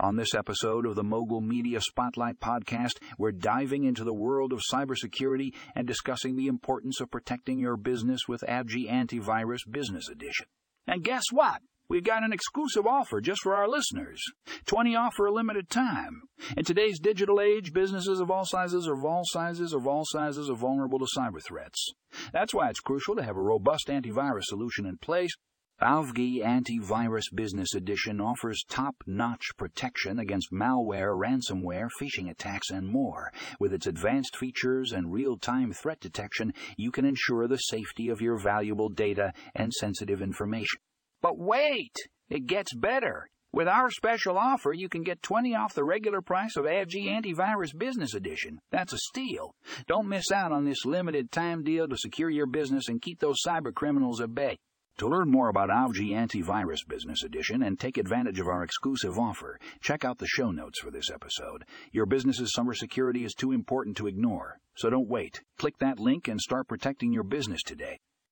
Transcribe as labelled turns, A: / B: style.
A: On this episode of the Mogul Media Spotlight podcast, we're diving into the world of cybersecurity and discussing the importance of protecting your business with AVG Antivirus Business Edition. And guess what? We've got an exclusive offer just for our listeners. 20 off for a limited time. In today's digital age, businesses of all sizes of all sizes of all sizes are vulnerable to cyber threats. That's why it's crucial to have a robust antivirus solution in place. AVG Antivirus Business Edition offers top-notch protection against malware, ransomware, phishing attacks, and more. With its advanced features and real-time threat detection, you can ensure the safety of your valuable data and sensitive information. But wait! It gets better. With our special offer, you can get 20 off the regular price of AVG Antivirus Business Edition. That's a steal. Don't miss out on this limited time deal to secure your business and keep those cyber criminals at bay. To learn more about AVG Antivirus Business Edition and take advantage of our exclusive offer, check out the show notes for this episode. Your business's summer security is too important to ignore, so don't wait. Click that link and start protecting your business today.